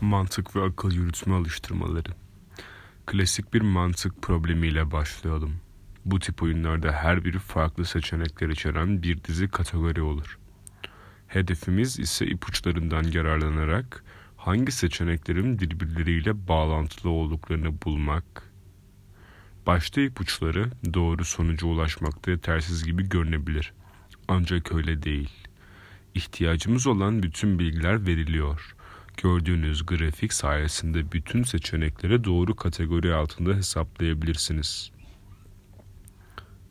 Mantık ve akıl yürütme alıştırmaları. Klasik bir mantık problemiyle başlayalım. Bu tip oyunlarda her biri farklı seçenekler içeren bir dizi kategori olur. Hedefimiz ise ipuçlarından yararlanarak hangi seçeneklerin birbirleriyle bağlantılı olduklarını bulmak. Başta ipuçları doğru sonuca ulaşmakta yetersiz gibi görünebilir. Ancak öyle değil. İhtiyacımız olan bütün bilgiler veriliyor Gördüğünüz grafik sayesinde bütün seçenekleri doğru kategori altında hesaplayabilirsiniz.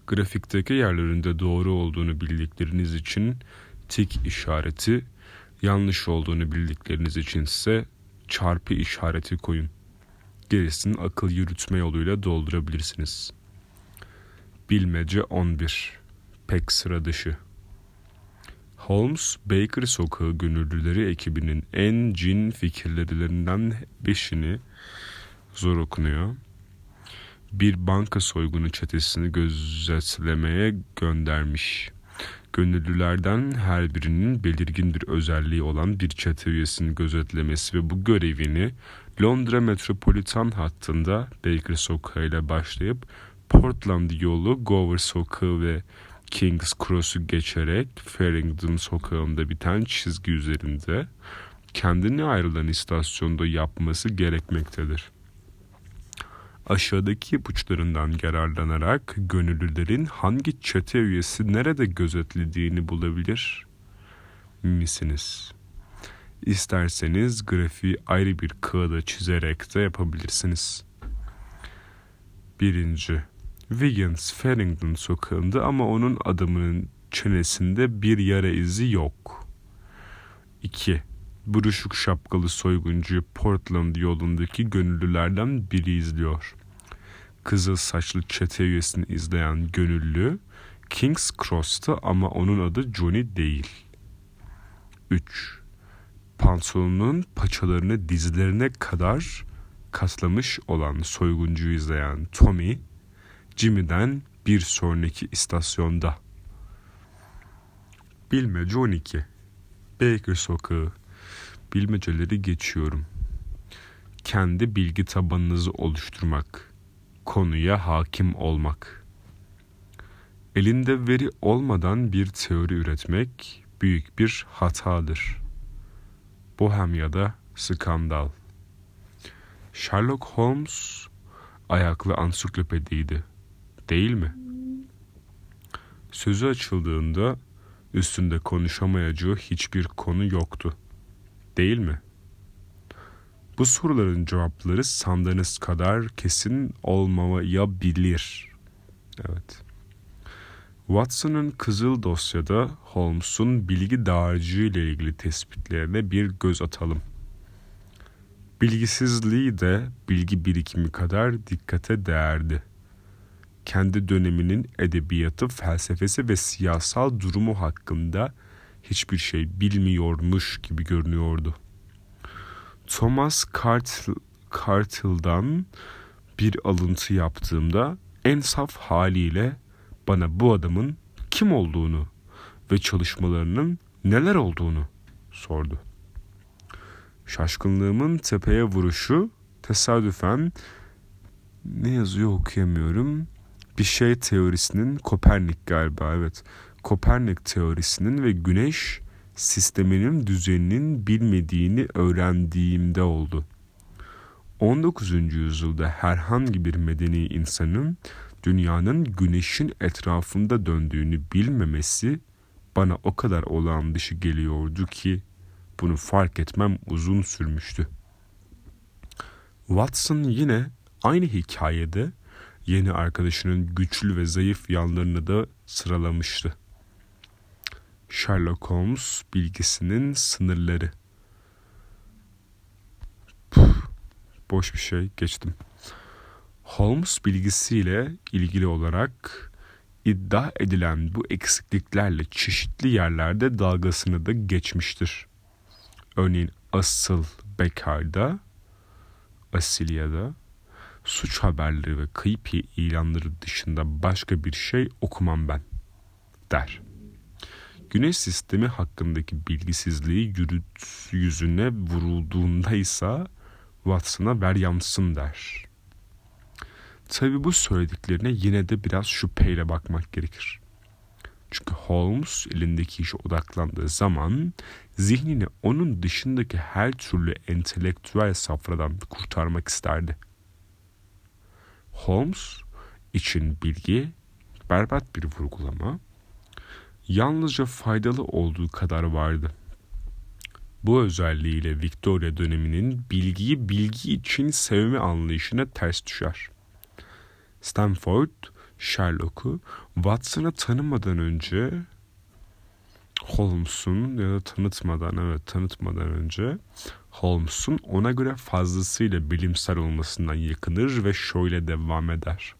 Grafikteki yerlerinde doğru olduğunu bildikleriniz için tik işareti, yanlış olduğunu bildikleriniz için ise çarpı işareti koyun. Gerisini akıl yürütme yoluyla doldurabilirsiniz. Bilmece 11 Pek sıra dışı Holmes, Baker Sokağı Gönüllüleri ekibinin en cin fikirlerinden beşini zor okunuyor. Bir banka soygunu çetesini gözetlemeye göndermiş. Gönüllülerden her birinin belirgin bir özelliği olan bir çete üyesini gözetlemesi ve bu görevini Londra Metropolitan hattında Baker Sokağı ile başlayıp Portland yolu Gower Sokağı ve King's Cross'u geçerek Farringdon sokağında biten çizgi üzerinde kendine ayrılan istasyonda yapması gerekmektedir. Aşağıdaki ipuçlarından yararlanarak gönüllülerin hangi çete üyesi nerede gözetlediğini bulabilir misiniz? İsterseniz grafiği ayrı bir kağıda çizerek de yapabilirsiniz. Birinci Wiggins Farrington sokağında ama onun adamının çenesinde bir yara izi yok. 2. Buruşuk şapkalı soyguncu Portland yolundaki gönüllülerden biri izliyor. Kızıl saçlı çete üyesini izleyen gönüllü King's Cross'ta ama onun adı Johnny değil. 3. Pantolonun paçalarını dizlerine kadar katlamış olan soyguncuyu izleyen Tommy Jimmy'den bir sonraki istasyonda. Bilmece 12 Baker Sokağı Bilmeceleri geçiyorum. Kendi bilgi tabanınızı oluşturmak. Konuya hakim olmak. Elinde veri olmadan bir teori üretmek büyük bir hatadır. Bohemya'da skandal. Sherlock Holmes ayaklı ansiklopediydi değil mi? Sözü açıldığında üstünde konuşamayacağı hiçbir konu yoktu. Değil mi? Bu soruların cevapları sandığınız kadar kesin olmamayabilir. Evet. Watson'ın kızıl dosyada Holmes'un bilgi dağarcığı ile ilgili tespitlerine bir göz atalım. Bilgisizliği de bilgi birikimi kadar dikkate değerdi kendi döneminin edebiyatı, felsefesi ve siyasal durumu hakkında hiçbir şey bilmiyormuş gibi görünüyordu. Thomas Cartle'dan bir alıntı yaptığımda en saf haliyle bana bu adamın kim olduğunu ve çalışmalarının neler olduğunu sordu. Şaşkınlığımın tepeye vuruşu tesadüfen ne yazıyor okuyamıyorum bir şey teorisinin Kopernik galiba evet. Kopernik teorisinin ve güneş sisteminin düzeninin bilmediğini öğrendiğimde oldu. 19. yüzyılda herhangi bir medeni insanın dünyanın güneşin etrafında döndüğünü bilmemesi bana o kadar olağan dışı geliyordu ki bunu fark etmem uzun sürmüştü. Watson yine aynı hikayede yeni arkadaşının güçlü ve zayıf yanlarını da sıralamıştı. Sherlock Holmes bilgisinin sınırları. Puh, boş bir şey geçtim. Holmes bilgisiyle ilgili olarak iddia edilen bu eksikliklerle çeşitli yerlerde dalgasını da geçmiştir. Örneğin asıl Bekar'da, Asilya'da, suç haberleri ve kayıp ilanları dışında başka bir şey okumam ben der. Güneş sistemi hakkındaki bilgisizliği yürüt yüzüne vurulduğunda ise Watson'a ver yansın der. Tabi bu söylediklerine yine de biraz şüpheyle bakmak gerekir. Çünkü Holmes elindeki işe odaklandığı zaman zihnini onun dışındaki her türlü entelektüel safradan kurtarmak isterdi. Holmes için bilgi berbat bir vurgulama yalnızca faydalı olduğu kadar vardı. Bu özelliğiyle Victoria döneminin bilgiyi bilgi için sevme anlayışına ters düşer. Stanford, Sherlock'u Watson'a tanımadan önce Holmes'un ya da tanıtmadan evet tanıtmadan önce Holmes'un ona göre fazlasıyla bilimsel olmasından yakınır ve şöyle devam eder.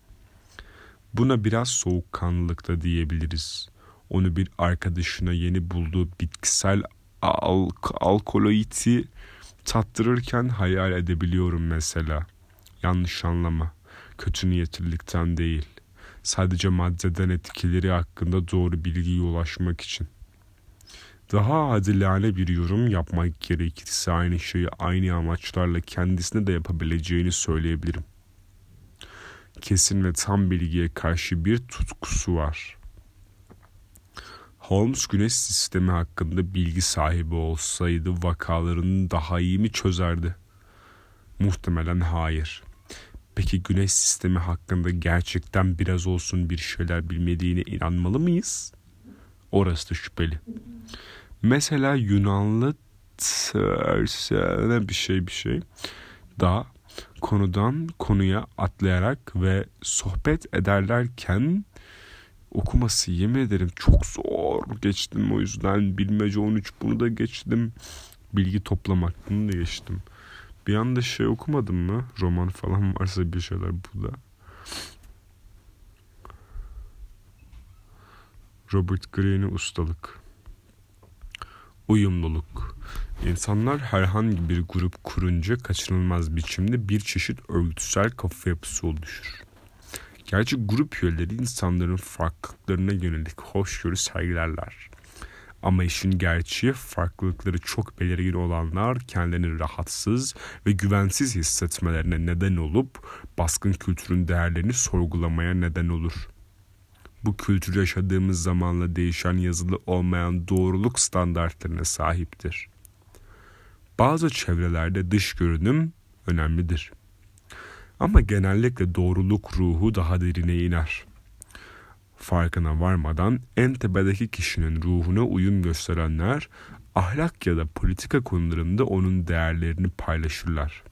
Buna biraz soğukkanlılık da diyebiliriz. Onu bir arkadaşına yeni bulduğu bitkisel al alkoloidi tattırırken hayal edebiliyorum mesela. Yanlış anlama. Kötü niyetlilikten değil. Sadece maddeden etkileri hakkında doğru bilgiye ulaşmak için. Daha adilane bir yorum yapmak gerekirse aynı şeyi aynı amaçlarla kendisine de yapabileceğini söyleyebilirim. Kesin ve tam bilgiye karşı bir tutkusu var. Holmes güneş sistemi hakkında bilgi sahibi olsaydı vakalarını daha iyi mi çözerdi? Muhtemelen hayır. Peki güneş sistemi hakkında gerçekten biraz olsun bir şeyler bilmediğine inanmalı mıyız? Orası da şüpheli. Mesela Yunanlı tersine bir şey bir şey da konudan konuya atlayarak ve sohbet ederlerken okuması yemin ederim çok zor geçtim. O yüzden bilmece 13 bunu da geçtim. Bilgi toplamak bunu da geçtim. Bir anda şey okumadım mı? Roman falan varsa bir şeyler burada. Robert Greene'in ustalık uyumluluk İnsanlar herhangi bir grup kurunca kaçınılmaz biçimde bir çeşit örgütsel kafa yapısı oluşur. Gerçi grup üyeleri insanların farklılıklarına yönelik hoşgörü sergilerler. Ama işin gerçeği farklılıkları çok belirgin olanlar kendilerini rahatsız ve güvensiz hissetmelerine neden olup baskın kültürün değerlerini sorgulamaya neden olur. Bu kültür yaşadığımız zamanla değişen yazılı olmayan doğruluk standartlarına sahiptir. Bazı çevrelerde dış görünüm önemlidir. Ama genellikle doğruluk ruhu daha derine iner. Farkına varmadan en tepedeki kişinin ruhuna uyum gösterenler ahlak ya da politika konularında onun değerlerini paylaşırlar.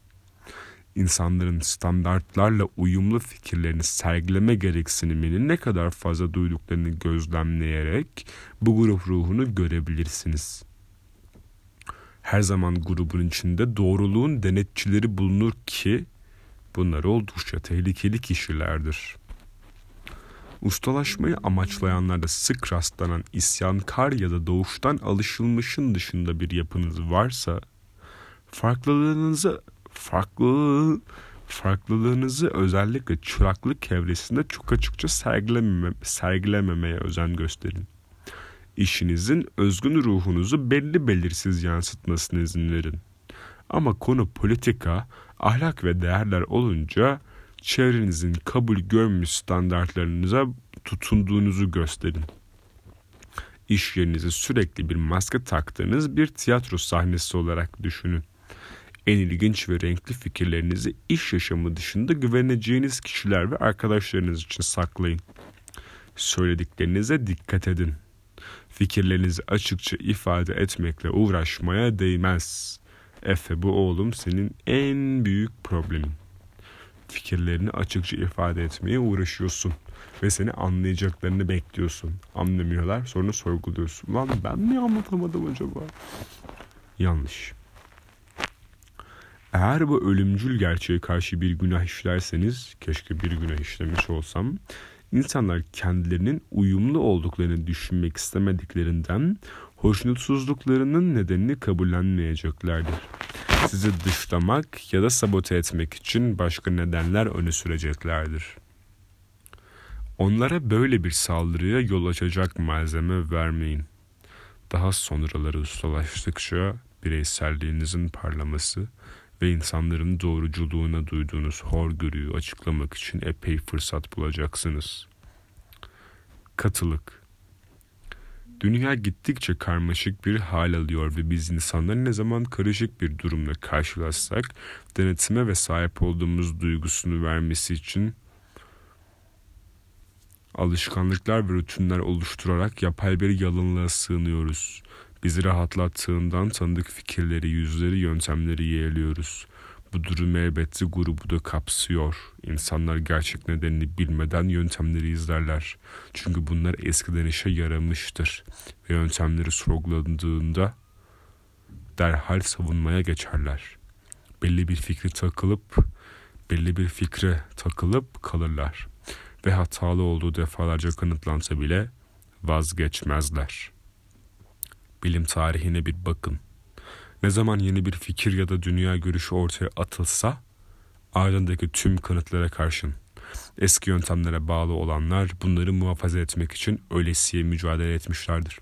İnsanların standartlarla uyumlu fikirlerini sergileme gereksinimini ne kadar fazla duyduklarını gözlemleyerek bu grup ruhunu görebilirsiniz.'' her zaman grubun içinde doğruluğun denetçileri bulunur ki bunlar oldukça tehlikeli kişilerdir. Ustalaşmayı amaçlayanlarda sık rastlanan isyankar ya da doğuştan alışılmışın dışında bir yapınız varsa farklılığınızı farklı farklılığınızı özellikle çıraklık evresinde çok açıkça sergilememe, sergilememeye özen gösterin işinizin özgün ruhunuzu belli belirsiz yansıtmasına izin verin. Ama konu politika, ahlak ve değerler olunca çevrenizin kabul görmüş standartlarınıza tutunduğunuzu gösterin. İş yerinizi sürekli bir maske taktığınız bir tiyatro sahnesi olarak düşünün. En ilginç ve renkli fikirlerinizi iş yaşamı dışında güveneceğiniz kişiler ve arkadaşlarınız için saklayın. Söylediklerinize dikkat edin fikirlerinizi açıkça ifade etmekle uğraşmaya değmez. Efe bu oğlum senin en büyük problemin. Fikirlerini açıkça ifade etmeye uğraşıyorsun ve seni anlayacaklarını bekliyorsun. Anlamıyorlar sonra sorguluyorsun. Lan ben mi anlatamadım acaba? Yanlış. Eğer bu ölümcül gerçeğe karşı bir günah işlerseniz, keşke bir günah işlemiş olsam, İnsanlar kendilerinin uyumlu olduklarını düşünmek istemediklerinden hoşnutsuzluklarının nedenini kabullenmeyeceklerdir. Sizi dışlamak ya da sabote etmek için başka nedenler öne süreceklerdir. Onlara böyle bir saldırıya yol açacak malzeme vermeyin. Daha sonraları ustalaştıkça bireyselliğinizin parlaması ve insanların doğruculuğuna duyduğunuz horgörüyü açıklamak için epey fırsat bulacaksınız. Katılık Dünya gittikçe karmaşık bir hal alıyor ve biz insanlar ne zaman karışık bir durumla karşılaşsak denetime ve sahip olduğumuz duygusunu vermesi için alışkanlıklar ve rutinler oluşturarak yapay bir yalınlığa sığınıyoruz. Bizi rahatlattığından tanıdık fikirleri, yüzleri, yöntemleri yeğliyoruz. Bu durum elbette grubu da kapsıyor. İnsanlar gerçek nedenini bilmeden yöntemleri izlerler. Çünkü bunlar eskiden işe yaramıştır. Ve yöntemleri sorgulandığında derhal savunmaya geçerler. Belli bir fikri takılıp, belli bir fikre takılıp kalırlar. Ve hatalı olduğu defalarca kanıtlansa bile vazgeçmezler. Bilim tarihine bir bakın.'' Ne zaman yeni bir fikir ya da dünya görüşü ortaya atılsa ardındaki tüm kanıtlara karşın eski yöntemlere bağlı olanlar bunları muhafaza etmek için öylesiye mücadele etmişlerdir.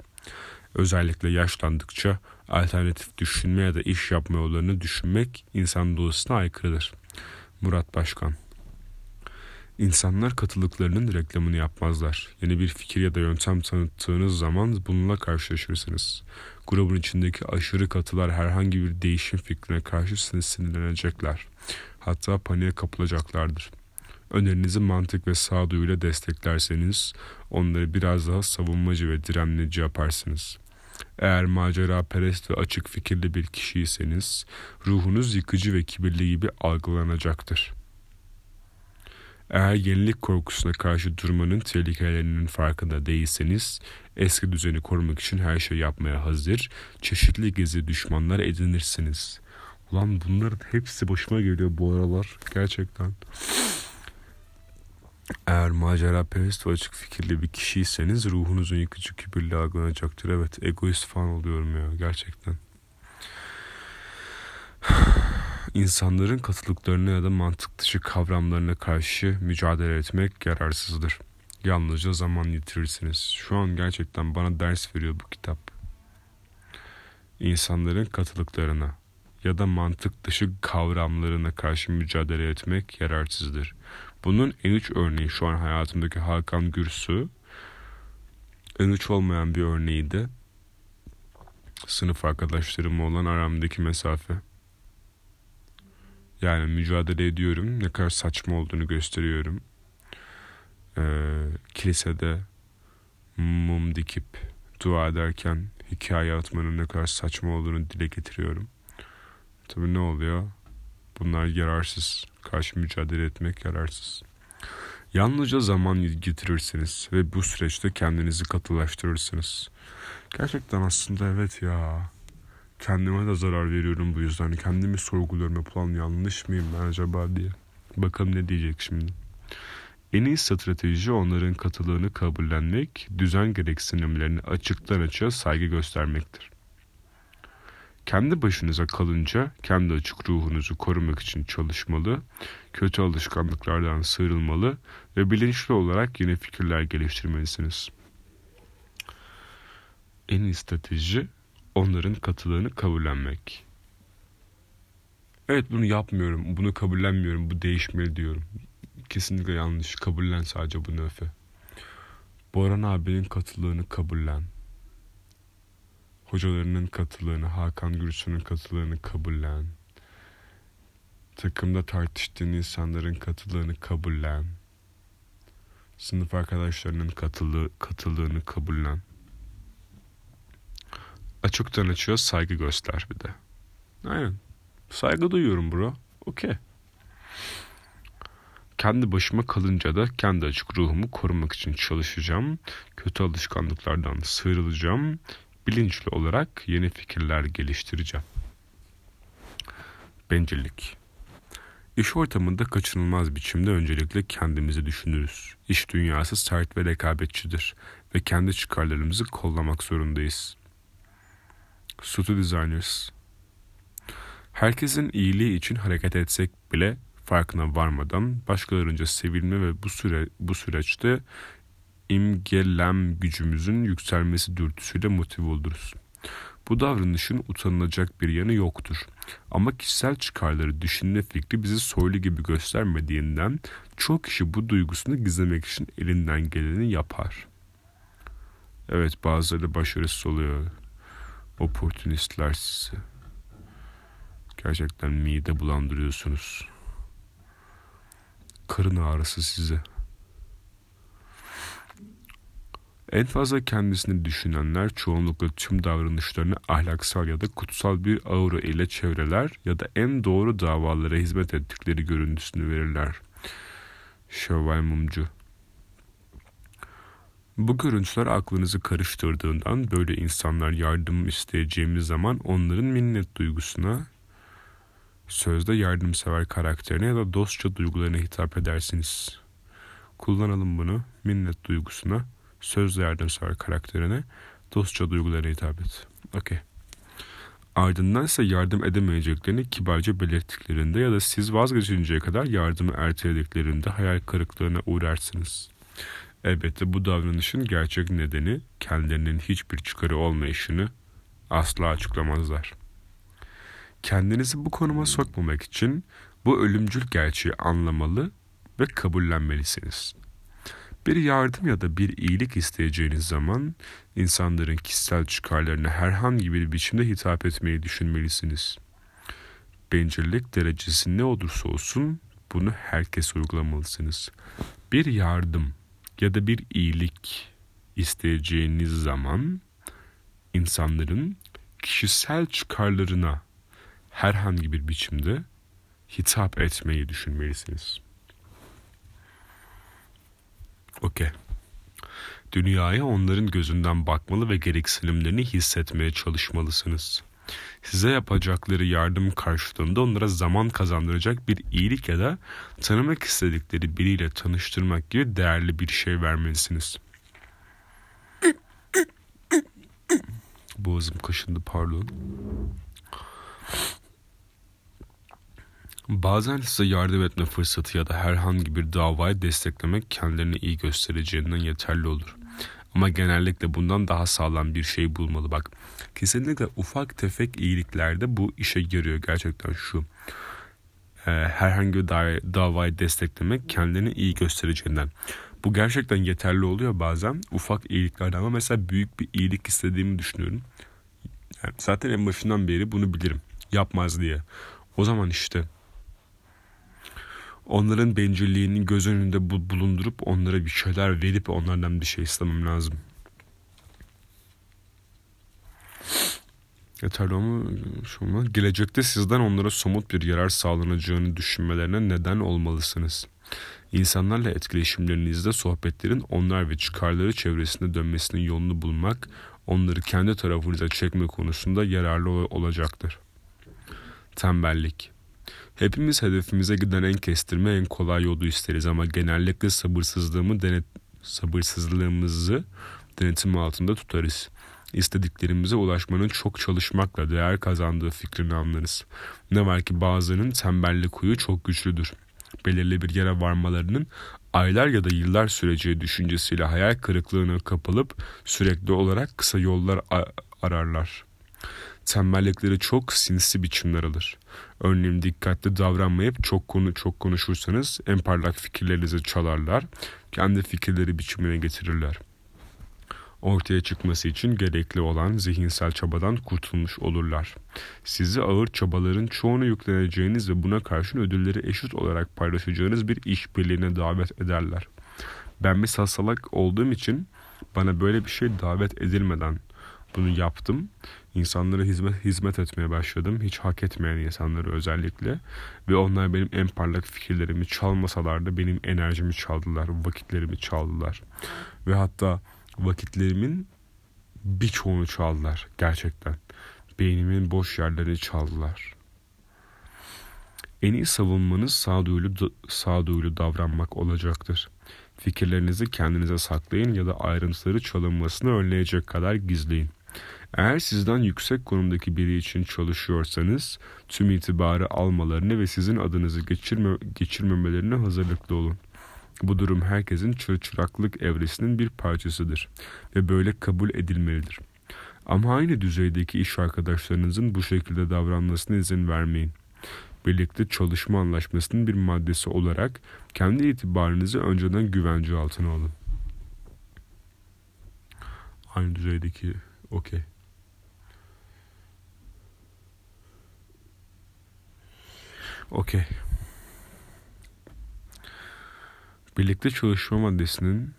Özellikle yaşlandıkça alternatif düşünme ya da iş yapma yollarını düşünmek insan doğasına aykırıdır. Murat Başkan İnsanlar katılıklarının reklamını yapmazlar. Yeni bir fikir ya da yöntem tanıttığınız zaman bununla karşılaşırsınız. Grubun içindeki aşırı katılar herhangi bir değişim fikrine karşı sinirlenecekler. Hatta paniğe kapılacaklardır. Önerinizi mantık ve sağduyuyla desteklerseniz onları biraz daha savunmacı ve direnmeci yaparsınız. Eğer macera perest ve açık fikirli bir kişiyseniz ruhunuz yıkıcı ve kibirli gibi algılanacaktır.'' Eğer yenilik korkusuna karşı durmanın tehlikelerinin farkında değilseniz, eski düzeni korumak için her şey yapmaya hazır, çeşitli gezi düşmanlar edinirsiniz. Ulan bunların hepsi başıma geliyor bu aralar gerçekten. Eğer macera perest ve açık fikirli bir kişiyseniz ruhunuzun yıkıcı kibirli algılanacaktır. Evet egoist falan oluyorum ya gerçekten insanların katılıklarına ya da mantık dışı kavramlarına karşı mücadele etmek yararsızdır. Yalnızca zaman yitirirsiniz. Şu an gerçekten bana ders veriyor bu kitap. İnsanların katılıklarına ya da mantık dışı kavramlarına karşı mücadele etmek yararsızdır. Bunun en uç örneği şu an hayatımdaki Hakan Gürsü. En uç olmayan bir örneği de sınıf arkadaşlarımla olan aramdaki mesafe. Yani mücadele ediyorum. Ne kadar saçma olduğunu gösteriyorum. Ee, kilisede mum dikip dua ederken hikaye atmanın ne kadar saçma olduğunu dile getiriyorum. Tabii ne oluyor? Bunlar yararsız. Karşı mücadele etmek yararsız. Yalnızca zaman getirirsiniz ve bu süreçte kendinizi katılaştırırsınız. Gerçekten aslında evet ya kendime de zarar veriyorum bu yüzden. Kendimi sorguluyorum yapılan yanlış mıyım ben acaba diye. Bakalım ne diyecek şimdi. En iyi strateji onların katılığını kabullenmek, düzen gereksinimlerini açıktan açığa saygı göstermektir. Kendi başınıza kalınca kendi açık ruhunuzu korumak için çalışmalı, kötü alışkanlıklardan sıyrılmalı ve bilinçli olarak yeni fikirler geliştirmelisiniz. En iyi strateji onların katılığını kabullenmek. Evet bunu yapmıyorum, bunu kabullenmiyorum, bu değişmeli diyorum. Kesinlikle yanlış. Kabullen sadece bunu Efe. Boran abinin katılığını kabullen. Hocalarının katılığını, Hakan Gürsu'nun katılığını kabullen. Takımda tartıştığın insanların katılığını kabullen. Sınıf arkadaşlarının katılığı, katılığını kabullen. Açıktan açığa saygı göster bir de. Aynen. Saygı duyuyorum bro. Okey. Kendi başıma kalınca da kendi açık ruhumu korumak için çalışacağım. Kötü alışkanlıklardan sıyrılacağım. Bilinçli olarak yeni fikirler geliştireceğim. Bencillik. İş ortamında kaçınılmaz biçimde öncelikle kendimizi düşünürüz. İş dünyası sert ve rekabetçidir ve kendi çıkarlarımızı kollamak zorundayız. Sutu Designers Herkesin iyiliği için hareket etsek bile farkına varmadan başkalarınca sevilme ve bu süre bu süreçte imgelem gücümüzün yükselmesi dürtüsüyle motive oluruz. Bu davranışın utanılacak bir yanı yoktur. Ama kişisel çıkarları düşünme fikri bizi soylu gibi göstermediğinden çok kişi bu duygusunu gizlemek için elinden geleni yapar. Evet bazıları başarısız oluyor. Oportunistler sizi. Gerçekten mide bulandırıyorsunuz. Karın ağrısı size. En fazla kendisini düşünenler çoğunlukla tüm davranışlarını ahlaksal ya da kutsal bir aura ile çevreler ya da en doğru davalara hizmet ettikleri görüntüsünü verirler. Şevval Mumcu bu görüntüler aklınızı karıştırdığından böyle insanlar yardım isteyeceğimiz zaman onların minnet duygusuna, sözde yardımsever karakterine ya da dostça duygularına hitap edersiniz. Kullanalım bunu minnet duygusuna, sözde yardımsever karakterine, dostça duygularına hitap et. Okey. Ardından ise yardım edemeyeceklerini kibarca belirttiklerinde ya da siz vazgeçinceye kadar yardımı ertelediklerinde hayal kırıklığına uğrarsınız. Elbette bu davranışın gerçek nedeni kendilerinin hiçbir çıkarı olmayışını asla açıklamazlar. Kendinizi bu konuma sokmamak için bu ölümcül gerçeği anlamalı ve kabullenmelisiniz. Bir yardım ya da bir iyilik isteyeceğiniz zaman insanların kişisel çıkarlarına herhangi bir biçimde hitap etmeyi düşünmelisiniz. Bencillik derecesi ne olursa olsun bunu herkes uygulamalısınız. Bir yardım ya da bir iyilik isteyeceğiniz zaman insanların kişisel çıkarlarına herhangi bir biçimde hitap etmeyi düşünmelisiniz. Okey. Dünyaya onların gözünden bakmalı ve gereksinimlerini hissetmeye çalışmalısınız. Size yapacakları yardım karşılığında onlara zaman kazandıracak bir iyilik ya da tanımak istedikleri biriyle tanıştırmak gibi değerli bir şey vermelisiniz. Boğazım kaşındı pardon. Bazen size yardım etme fırsatı ya da herhangi bir davayı desteklemek kendilerini iyi göstereceğinden yeterli olur. Ama genellikle bundan daha sağlam bir şey bulmalı bak. Kesinlikle ufak tefek iyiliklerde bu işe yarıyor gerçekten şu. E, herhangi bir davayı desteklemek kendini iyi göstereceğinden. Bu gerçekten yeterli oluyor bazen ufak iyiliklerde ama mesela büyük bir iyilik istediğimi düşünüyorum. Yani zaten en başından beri bunu bilirim. Yapmaz diye. O zaman işte onların bencilliğini göz önünde bulundurup onlara bir şeyler verip onlardan bir şey istemem lazım. Yeterli ama şunlar. Gelecekte sizden onlara somut bir yarar sağlanacağını düşünmelerine neden olmalısınız. İnsanlarla etkileşimlerinizde sohbetlerin onlar ve çıkarları çevresinde dönmesinin yolunu bulmak, onları kendi tarafınıza çekme konusunda yararlı olacaktır. Tembellik Hepimiz hedefimize giden en kestirme en kolay yolu isteriz ama genellikle sabırsızlığımı denet sabırsızlığımızı denetim altında tutarız. İstediklerimize ulaşmanın çok çalışmakla değer kazandığı fikrini anlarız. Ne var ki bazılarının tembellik huyu çok güçlüdür. Belirli bir yere varmalarının aylar ya da yıllar süreceği düşüncesiyle hayal kırıklığına kapılıp sürekli olarak kısa yollar ararlar. Tembellikleri çok sinsi biçimler alır. Örneğin dikkatli davranmayıp çok konu çok konuşursanız en parlak fikirlerinizi çalarlar, kendi fikirleri biçimine getirirler. Ortaya çıkması için gerekli olan zihinsel çabadan kurtulmuş olurlar. Sizi ağır çabaların çoğunu yükleneceğiniz ve buna karşın ödülleri eşit olarak paylaşacağınız bir işbirliğine davet ederler. Ben bir salsalak olduğum için bana böyle bir şey davet edilmeden bunu yaptım insanlara hizmet, hizmet etmeye başladım. Hiç hak etmeyen insanları özellikle. Ve onlar benim en parlak fikirlerimi çalmasalar da benim enerjimi çaldılar, vakitlerimi çaldılar. Ve hatta vakitlerimin birçoğunu çaldılar gerçekten. Beynimin boş yerlerini çaldılar. En iyi savunmanız sağduyulu, sağduyulu davranmak olacaktır. Fikirlerinizi kendinize saklayın ya da ayrıntıları çalınmasını önleyecek kadar gizleyin. Eğer sizden yüksek konumdaki biri için çalışıyorsanız tüm itibarı almalarını ve sizin adınızı geçirme, geçirmemelerine hazırlıklı olun. Bu durum herkesin çırçıraklık evresinin bir parçasıdır ve böyle kabul edilmelidir. Ama aynı düzeydeki iş arkadaşlarınızın bu şekilde davranmasına izin vermeyin. Birlikte çalışma anlaşmasının bir maddesi olarak kendi itibarınızı önceden güvence altına alın. Aynı düzeydeki okey. Okey. Birlikte çalışma maddesinin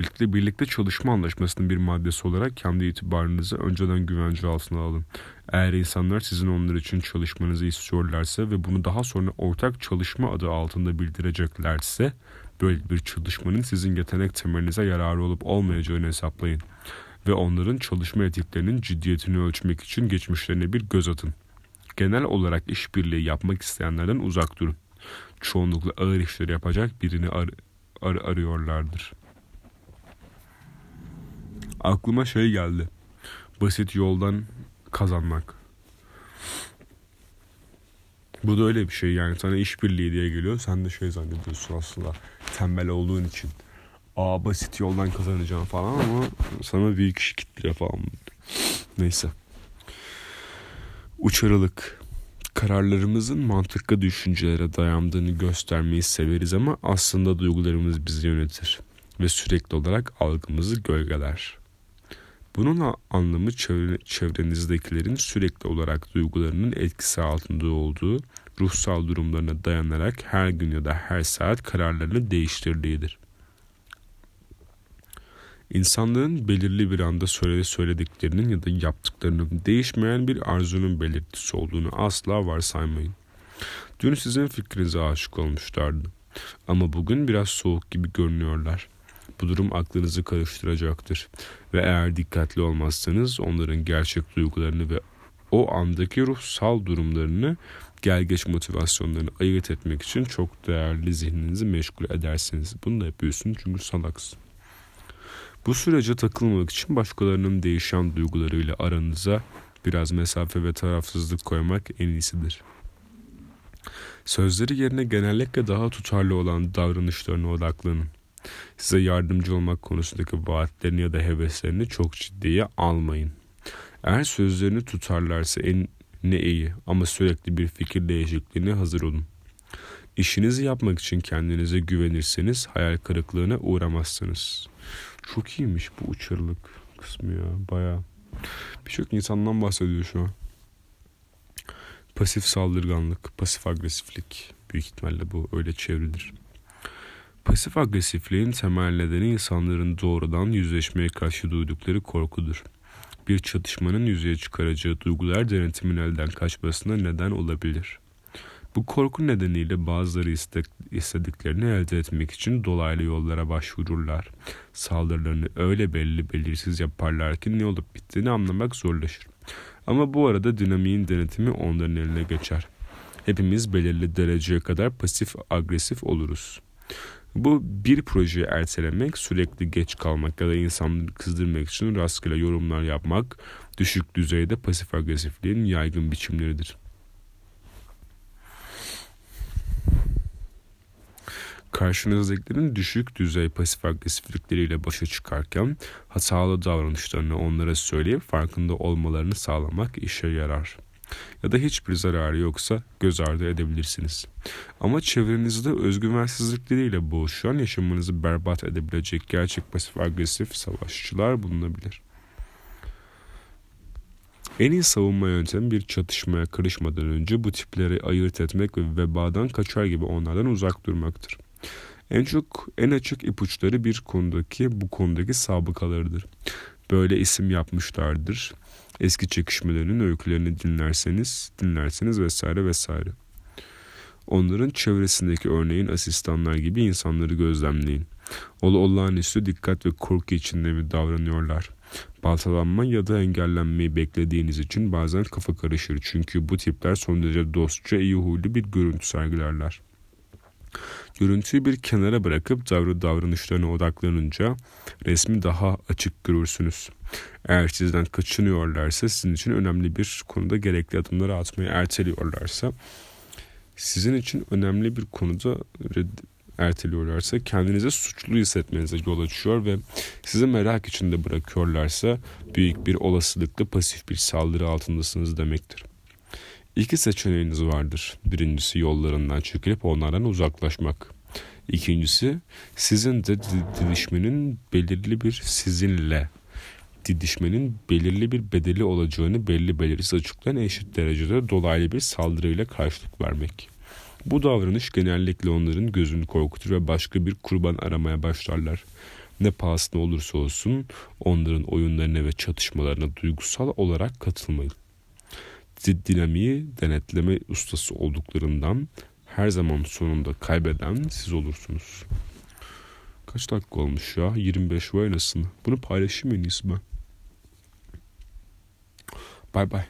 birlikte birlikte çalışma anlaşmasının bir maddesi olarak kendi itibarınızı önceden güvence altına alın. Eğer insanlar sizin onlar için çalışmanızı istiyorlarsa ve bunu daha sonra ortak çalışma adı altında bildireceklerse böyle bir çalışmanın sizin yetenek temelinize yararı olup olmayacağını hesaplayın ve onların çalışma etiklerinin ciddiyetini ölçmek için geçmişlerine bir göz atın. Genel olarak işbirliği yapmak isteyenlerden uzak durun. Çoğunlukla ağır işleri yapacak birini ar ar arıyorlardır. Aklıma şey geldi. Basit yoldan kazanmak. Bu da öyle bir şey yani sana işbirliği diye geliyor. Sen de şey zannediyorsun aslında tembel olduğun için. Aa basit yoldan kazanacağım falan ama sana bir kişi kitliyor falan. Neyse. Uçarılık. Kararlarımızın mantıklı düşüncelere dayandığını göstermeyi severiz ama aslında duygularımız bizi yönetir ve sürekli olarak algımızı gölgeler. Bunun anlamı çevre, çevrenizdekilerin sürekli olarak duygularının etkisi altında olduğu ruhsal durumlarına dayanarak her gün ya da her saat kararlarını değiştirdiğidir. İnsanların belirli bir anda söyle söylediklerinin ya da yaptıklarının değişmeyen bir arzunun belirtisi olduğunu asla varsaymayın. Dün sizin fikrinize aşık olmuşlardı. Ama bugün biraz soğuk gibi görünüyorlar. Bu durum aklınızı karıştıracaktır. Ve eğer dikkatli olmazsanız onların gerçek duygularını ve o andaki ruhsal durumlarını gel geç motivasyonlarını ayırt etmek için çok değerli zihninizi meşgul edersiniz. Bunu da yapıyorsun çünkü salaksın. Bu sürece takılmamak için başkalarının değişen duygularıyla aranıza biraz mesafe ve tarafsızlık koymak en iyisidir. Sözleri yerine genellikle daha tutarlı olan davranışlarına odaklanın. Size yardımcı olmak konusundaki vaatlerini ya da heveslerini çok ciddiye almayın. Eğer sözlerini tutarlarsa en ne iyi ama sürekli bir fikir değişikliğine hazır olun. İşinizi yapmak için kendinize güvenirseniz hayal kırıklığına uğramazsınız. Çok iyiymiş bu uçarılık kısmı ya baya. Birçok insandan bahsediyor şu an. Pasif saldırganlık, pasif agresiflik. Büyük ihtimalle bu öyle çevrilir. Pasif agresifliğin temel nedeni insanların doğrudan yüzleşmeye karşı duydukları korkudur. Bir çatışmanın yüzeye çıkaracağı duygular denetimin elden kaçmasına neden olabilir. Bu korku nedeniyle bazıları istediklerini elde etmek için dolaylı yollara başvururlar. Saldırılarını öyle belli belirsiz yaparlar ki ne olup bittiğini anlamak zorlaşır. Ama bu arada dinamiğin denetimi onların eline geçer. Hepimiz belirli dereceye kadar pasif agresif oluruz. Bu bir projeyi ertelemek, sürekli geç kalmak ya da insanları kızdırmak için rastgele yorumlar yapmak düşük düzeyde pasif agresifliğin yaygın biçimleridir. Karşınızdakilerin düşük düzey pasif agresiflikleriyle başa çıkarken hatalı davranışlarını onlara söyleyip farkında olmalarını sağlamak işe yarar. Ya da hiçbir zararı yoksa göz ardı edebilirsiniz. Ama çevrenizde özgüvensizlikleriyle boğuşan yaşamınızı berbat edebilecek gerçek pasif agresif savaşçılar bulunabilir. En iyi savunma yöntemi bir çatışmaya karışmadan önce bu tipleri ayırt etmek ve vebadan kaçar gibi onlardan uzak durmaktır. En çok en açık ipuçları bir konudaki bu konudaki sabıkalarıdır. Böyle isim yapmışlardır. Eski çekişmelerin öykülerini dinlerseniz, dinlerseniz vesaire vesaire. Onların çevresindeki örneğin asistanlar gibi insanları gözlemleyin. Ol olağanüstü dikkat ve korku içinde mi davranıyorlar? Baltalanma ya da engellenmeyi beklediğiniz için bazen kafa karışır. Çünkü bu tipler son derece dostça iyi huylu bir görüntü sergilerler. Görüntüyü bir kenara bırakıp davranı davranışlarına odaklanınca resmi daha açık görürsünüz. Eğer sizden kaçınıyorlarsa sizin için önemli bir konuda gerekli adımları atmayı erteliyorlarsa sizin için önemli bir konuda erteliyorlarsa kendinize suçlu hissetmenize yol açıyor ve sizi merak içinde bırakıyorlarsa büyük bir olasılıkla pasif bir saldırı altındasınız demektir. İki seçeneğiniz vardır. Birincisi yollarından çekilip onlardan uzaklaşmak. İkincisi sizin de didişmenin belirli bir sizinle didişmenin belirli bir bedeli olacağını belli belirsiz açıklayan eşit derecede dolaylı bir saldırıyla karşılık vermek. Bu davranış genellikle onların gözünü korkutur ve başka bir kurban aramaya başlarlar. Ne pahasına olursa olsun onların oyunlarına ve çatışmalarına duygusal olarak katılmayın. Dinamiği denetleme ustası olduklarından her zaman sonunda kaybeden siz olursunuz. Kaç dakika olmuş ya? 25 vay nasıl? Bunu paylaşayım en iyisi ben. Bye bye.